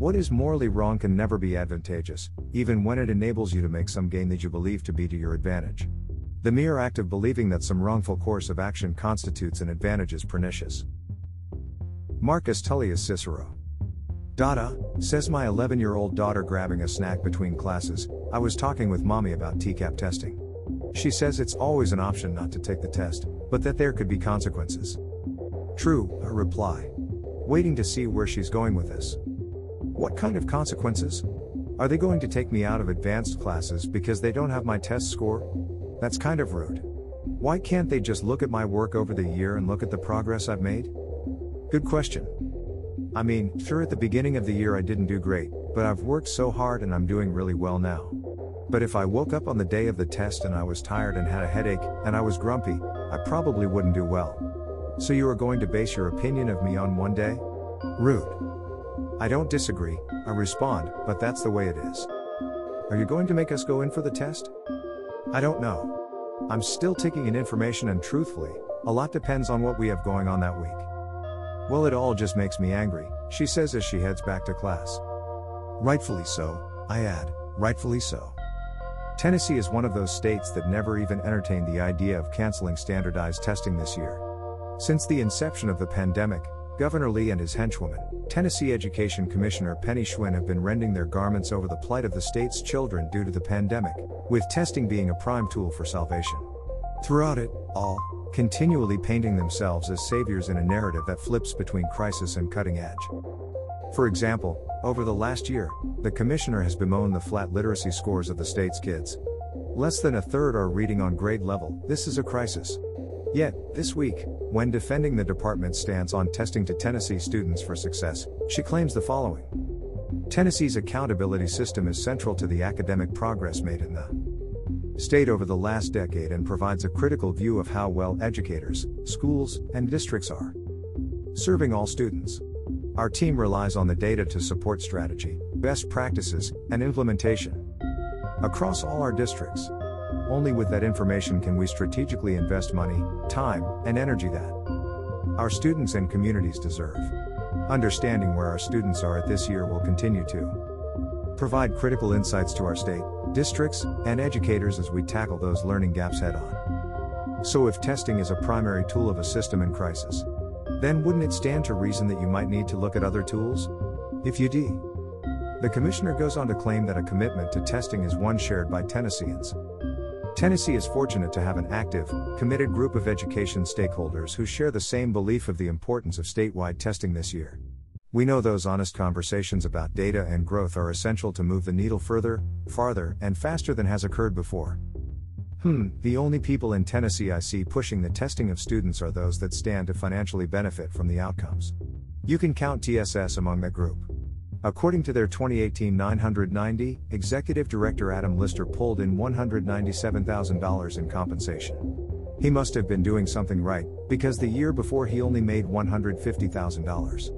What is morally wrong can never be advantageous, even when it enables you to make some gain that you believe to be to your advantage. The mere act of believing that some wrongful course of action constitutes an advantage is pernicious. Marcus Tullius Cicero. Dada, says my 11 year old daughter grabbing a snack between classes. I was talking with mommy about TCAP testing. She says it's always an option not to take the test, but that there could be consequences. True, I reply. Waiting to see where she's going with this. What kind of consequences? Are they going to take me out of advanced classes because they don't have my test score? That's kind of rude. Why can't they just look at my work over the year and look at the progress I've made? Good question. I mean, sure, at the beginning of the year I didn't do great, but I've worked so hard and I'm doing really well now. But if I woke up on the day of the test and I was tired and had a headache, and I was grumpy, I probably wouldn't do well. So you are going to base your opinion of me on one day? Rude. I don't disagree, I respond, but that's the way it is. Are you going to make us go in for the test? I don't know. I'm still taking in information and truthfully, a lot depends on what we have going on that week. Well, it all just makes me angry, she says as she heads back to class. Rightfully so, I add, rightfully so. Tennessee is one of those states that never even entertained the idea of canceling standardized testing this year. Since the inception of the pandemic, Governor Lee and his henchwoman, Tennessee Education Commissioner Penny Schwinn have been rending their garments over the plight of the state's children due to the pandemic, with testing being a prime tool for salvation. Throughout it, all, continually painting themselves as saviors in a narrative that flips between crisis and cutting edge. For example, over the last year, the commissioner has bemoaned the flat literacy scores of the state's kids. Less than a third are reading on grade level, this is a crisis. Yet, this week, when defending the department's stance on testing to Tennessee students for success, she claims the following Tennessee's accountability system is central to the academic progress made in the state over the last decade and provides a critical view of how well educators, schools, and districts are serving all students. Our team relies on the data to support strategy, best practices, and implementation across all our districts. Only with that information can we strategically invest money, time, and energy that our students and communities deserve. Understanding where our students are at this year will continue to provide critical insights to our state, districts, and educators as we tackle those learning gaps head on. So, if testing is a primary tool of a system in crisis, then wouldn't it stand to reason that you might need to look at other tools? If you do. The commissioner goes on to claim that a commitment to testing is one shared by Tennesseans. Tennessee is fortunate to have an active, committed group of education stakeholders who share the same belief of the importance of statewide testing this year. We know those honest conversations about data and growth are essential to move the needle further, farther, and faster than has occurred before. Hmm, the only people in Tennessee I see pushing the testing of students are those that stand to financially benefit from the outcomes. You can count TSS among that group. According to their 2018 990, Executive Director Adam Lister pulled in $197,000 in compensation. He must have been doing something right, because the year before he only made $150,000.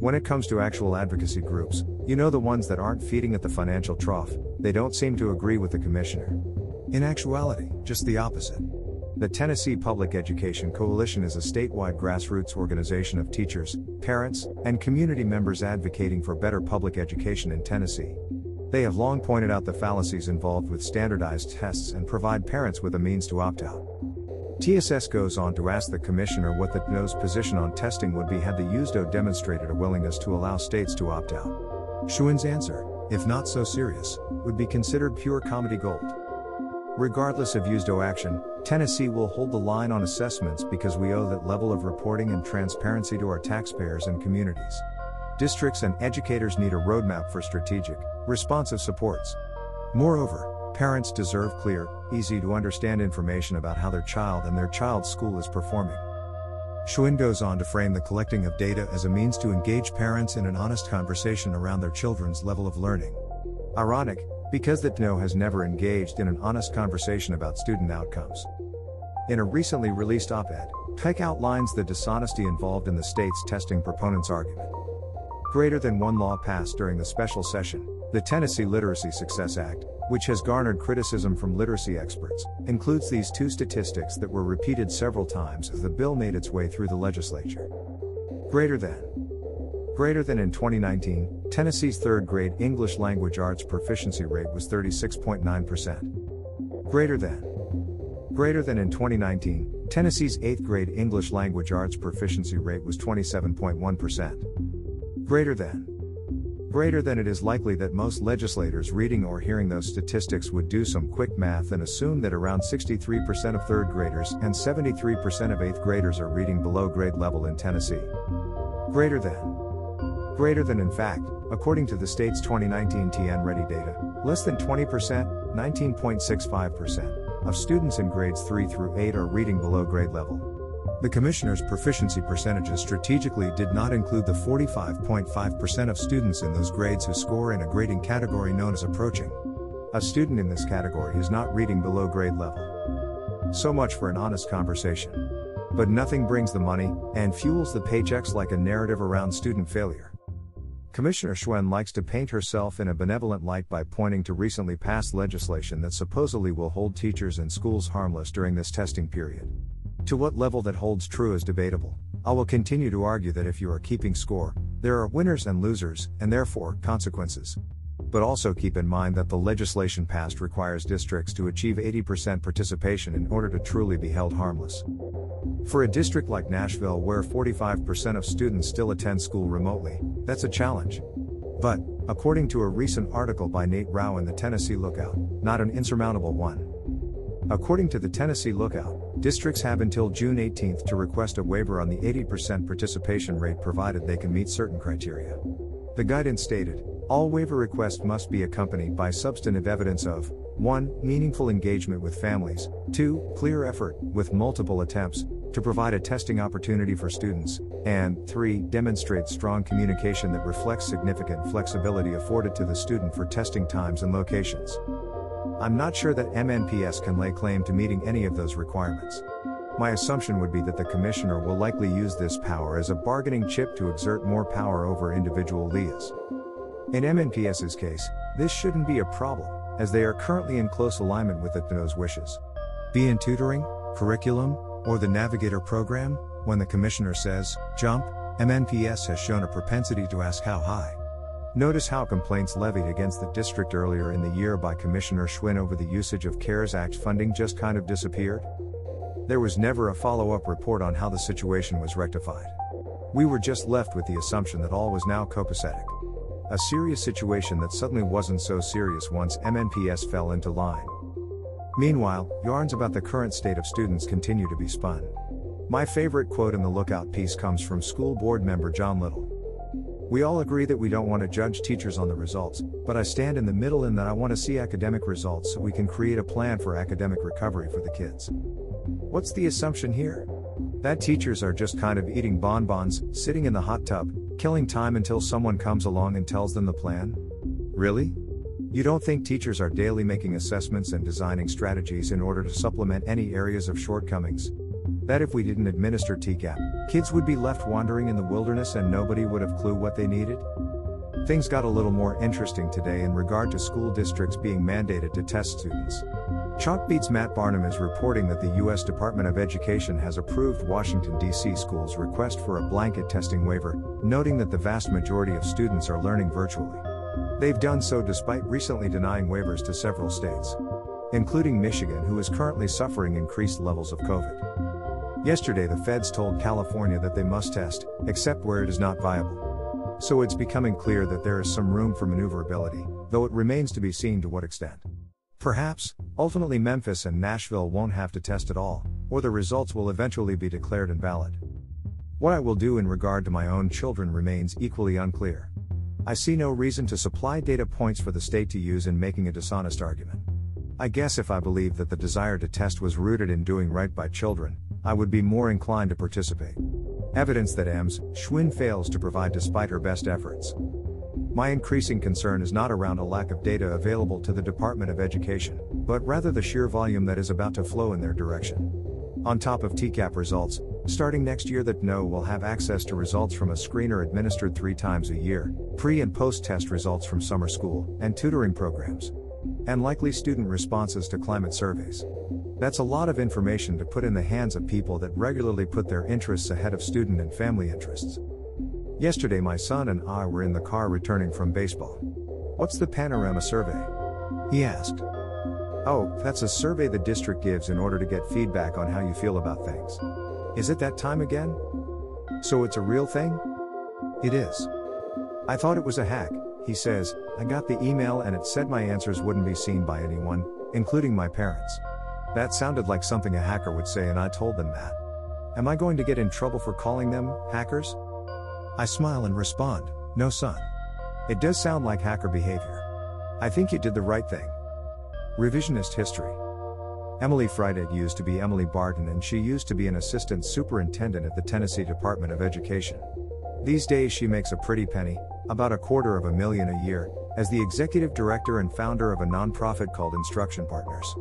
When it comes to actual advocacy groups, you know the ones that aren't feeding at the financial trough, they don't seem to agree with the commissioner. In actuality, just the opposite. The Tennessee Public Education Coalition is a statewide grassroots organization of teachers, parents, and community members advocating for better public education in Tennessee. They have long pointed out the fallacies involved with standardized tests and provide parents with a means to opt out. TSS goes on to ask the commissioner what the TNO's position on testing would be had the USDO demonstrated a willingness to allow states to opt out. Schwinn's answer, if not so serious, would be considered pure comedy gold. Regardless of USDO action, Tennessee will hold the line on assessments because we owe that level of reporting and transparency to our taxpayers and communities. Districts and educators need a roadmap for strategic, responsive supports. Moreover, parents deserve clear, easy to understand information about how their child and their child's school is performing. Schwinn goes on to frame the collecting of data as a means to engage parents in an honest conversation around their children's level of learning. Ironic, because the TNO has never engaged in an honest conversation about student outcomes. In a recently released op ed, Peck outlines the dishonesty involved in the state's testing proponents' argument. Greater than one law passed during the special session, the Tennessee Literacy Success Act, which has garnered criticism from literacy experts, includes these two statistics that were repeated several times as the bill made its way through the legislature. Greater than Greater than in 2019, Tennessee's third grade English language arts proficiency rate was 36.9%. Greater than. Greater than in 2019, Tennessee's 8th grade English language arts proficiency rate was 27.1%. Greater than. Greater than it is likely that most legislators reading or hearing those statistics would do some quick math and assume that around 63% of third graders and 73% of eighth graders are reading below grade level in Tennessee. Greater than. Greater than in fact, according to the state's 2019 TN Ready data, less than 20%, 19.65%, of students in grades 3 through 8 are reading below grade level. The Commissioner's proficiency percentages strategically did not include the 45.5% of students in those grades who score in a grading category known as approaching. A student in this category is not reading below grade level. So much for an honest conversation. But nothing brings the money and fuels the paychecks like a narrative around student failure. Commissioner Schwinn likes to paint herself in a benevolent light by pointing to recently passed legislation that supposedly will hold teachers and schools harmless during this testing period. To what level that holds true is debatable. I will continue to argue that if you are keeping score, there are winners and losers, and therefore, consequences. But also keep in mind that the legislation passed requires districts to achieve 80% participation in order to truly be held harmless. For a district like Nashville, where 45% of students still attend school remotely, that's a challenge. But, according to a recent article by Nate Rau in the Tennessee Lookout, not an insurmountable one. According to the Tennessee Lookout, districts have until June 18 to request a waiver on the 80% participation rate provided they can meet certain criteria. The guidance stated all waiver requests must be accompanied by substantive evidence of 1. Meaningful engagement with families, 2. Clear effort, with multiple attempts, to provide a testing opportunity for students, and 3. Demonstrate strong communication that reflects significant flexibility afforded to the student for testing times and locations. I'm not sure that MNPS can lay claim to meeting any of those requirements. My assumption would be that the Commissioner will likely use this power as a bargaining chip to exert more power over individual LEAs. In MNPS's case, this shouldn't be a problem, as they are currently in close alignment with the TNO's wishes. Be in tutoring, curriculum, or the Navigator program, when the Commissioner says, jump, MNPS has shown a propensity to ask how high. Notice how complaints levied against the district earlier in the year by Commissioner Schwinn over the usage of CARES Act funding just kind of disappeared? There was never a follow up report on how the situation was rectified. We were just left with the assumption that all was now copacetic. A serious situation that suddenly wasn't so serious once MNPS fell into line. Meanwhile, yarns about the current state of students continue to be spun. My favorite quote in the Lookout piece comes from school board member John Little. We all agree that we don't want to judge teachers on the results, but I stand in the middle in that I want to see academic results so we can create a plan for academic recovery for the kids. What's the assumption here? That teachers are just kind of eating bonbons, sitting in the hot tub, killing time until someone comes along and tells them the plan? Really? You don't think teachers are daily making assessments and designing strategies in order to supplement any areas of shortcomings? that if we didn't administer TCAP, kids would be left wandering in the wilderness and nobody would have clue what they needed? Things got a little more interesting today in regard to school districts being mandated to test students. Chalkbeat's Matt Barnum is reporting that the U.S. Department of Education has approved Washington, D.C. schools' request for a blanket testing waiver, noting that the vast majority of students are learning virtually. They've done so despite recently denying waivers to several states, including Michigan, who is currently suffering increased levels of COVID. Yesterday, the feds told California that they must test, except where it is not viable. So it's becoming clear that there is some room for maneuverability, though it remains to be seen to what extent. Perhaps, ultimately, Memphis and Nashville won't have to test at all, or the results will eventually be declared invalid. What I will do in regard to my own children remains equally unclear. I see no reason to supply data points for the state to use in making a dishonest argument. I guess if I believed that the desire to test was rooted in doing right by children, I would be more inclined to participate. Evidence that EMS, Schwinn fails to provide despite her best efforts. My increasing concern is not around a lack of data available to the Department of Education, but rather the sheer volume that is about to flow in their direction. On top of TCAP results, starting next year, that NO will have access to results from a screener administered three times a year, pre and post test results from summer school and tutoring programs, and likely student responses to climate surveys. That's a lot of information to put in the hands of people that regularly put their interests ahead of student and family interests. Yesterday, my son and I were in the car returning from baseball. What's the Panorama survey? He asked. Oh, that's a survey the district gives in order to get feedback on how you feel about things. Is it that time again? So it's a real thing? It is. I thought it was a hack, he says. I got the email and it said my answers wouldn't be seen by anyone, including my parents. That sounded like something a hacker would say, and I told them that. Am I going to get in trouble for calling them hackers? I smile and respond, No, son. It does sound like hacker behavior. I think you did the right thing. Revisionist history. Emily Freitag used to be Emily Barton and she used to be an assistant superintendent at the Tennessee Department of Education. These days she makes a pretty penny, about a quarter of a million a year, as the executive director and founder of a nonprofit called Instruction Partners.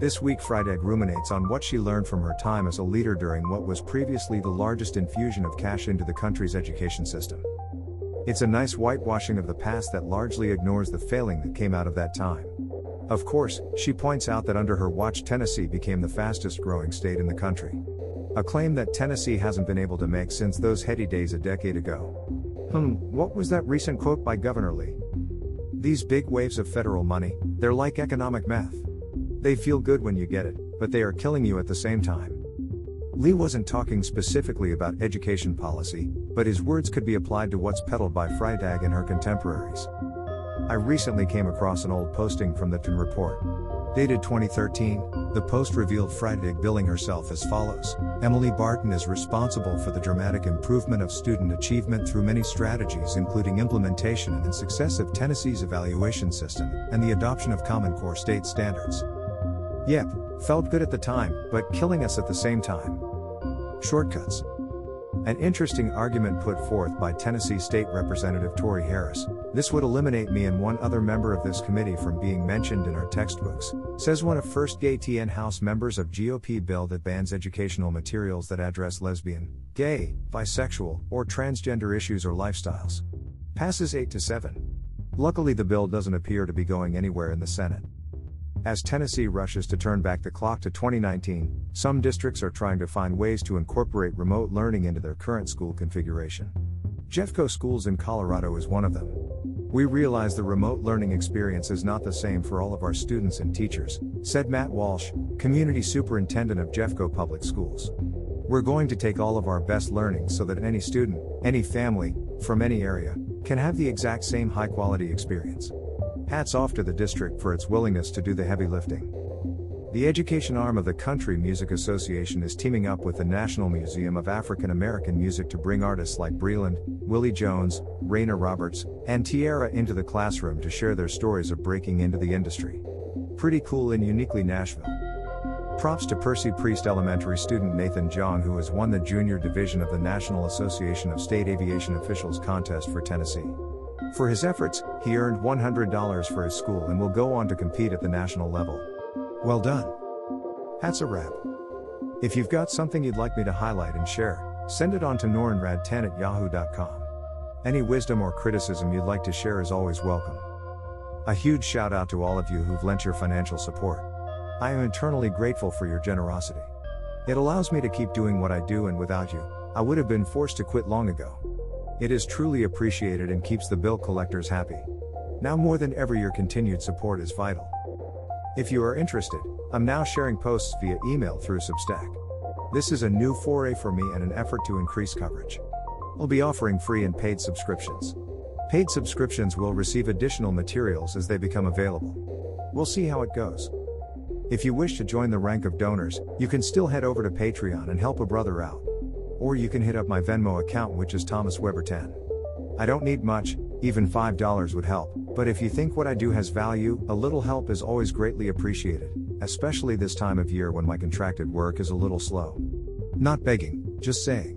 This week Freitag ruminates on what she learned from her time as a leader during what was previously the largest infusion of cash into the country's education system. It's a nice whitewashing of the past that largely ignores the failing that came out of that time. Of course, she points out that under her watch, Tennessee became the fastest growing state in the country. A claim that Tennessee hasn't been able to make since those heady days a decade ago. Hmm, what was that recent quote by Governor Lee? These big waves of federal money, they're like economic meth. They feel good when you get it, but they are killing you at the same time. Lee wasn't talking specifically about education policy, but his words could be applied to what's peddled by Freitag and her contemporaries. I recently came across an old posting from the TN report. Dated 2013, the post revealed Freitag billing herself as follows Emily Barton is responsible for the dramatic improvement of student achievement through many strategies, including implementation and success of Tennessee's evaluation system and the adoption of Common Core state standards. Yep, felt good at the time, but killing us at the same time. Shortcuts. An interesting argument put forth by Tennessee State Representative Torrey Harris. This would eliminate me and one other member of this committee from being mentioned in our textbooks, says one of first gay TN House members of GOP bill that bans educational materials that address lesbian, gay, bisexual, or transgender issues or lifestyles. Passes 8 to 7. Luckily, the bill doesn't appear to be going anywhere in the Senate. As Tennessee rushes to turn back the clock to 2019, some districts are trying to find ways to incorporate remote learning into their current school configuration. Jeffco Schools in Colorado is one of them. We realize the remote learning experience is not the same for all of our students and teachers, said Matt Walsh, Community Superintendent of Jeffco Public Schools. We're going to take all of our best learnings so that any student, any family, from any area, can have the exact same high quality experience. Hats off to the district for its willingness to do the heavy lifting. The education arm of the Country Music Association is teaming up with the National Museum of African American Music to bring artists like Breland, Willie Jones, Reyna Roberts, and Tiera into the classroom to share their stories of breaking into the industry. Pretty cool and uniquely Nashville. Props to Percy Priest Elementary student Nathan Jong, who has won the junior division of the National Association of State Aviation Officials contest for Tennessee. For his efforts, he earned $100 for his school and will go on to compete at the national level. Well done. That's a wrap. If you've got something you'd like me to highlight and share, send it on to norenrad10 at yahoo.com. Any wisdom or criticism you'd like to share is always welcome. A huge shout out to all of you who've lent your financial support. I am eternally grateful for your generosity. It allows me to keep doing what I do, and without you, I would have been forced to quit long ago. It is truly appreciated and keeps the bill collectors happy. Now more than ever, your continued support is vital. If you are interested, I'm now sharing posts via email through Substack. This is a new foray for me and an effort to increase coverage. I'll be offering free and paid subscriptions. Paid subscriptions will receive additional materials as they become available. We'll see how it goes. If you wish to join the rank of donors, you can still head over to Patreon and help a brother out. Or you can hit up my Venmo account, which is Thomas Weber 10. I don't need much, even $5 would help, but if you think what I do has value, a little help is always greatly appreciated, especially this time of year when my contracted work is a little slow. Not begging, just saying.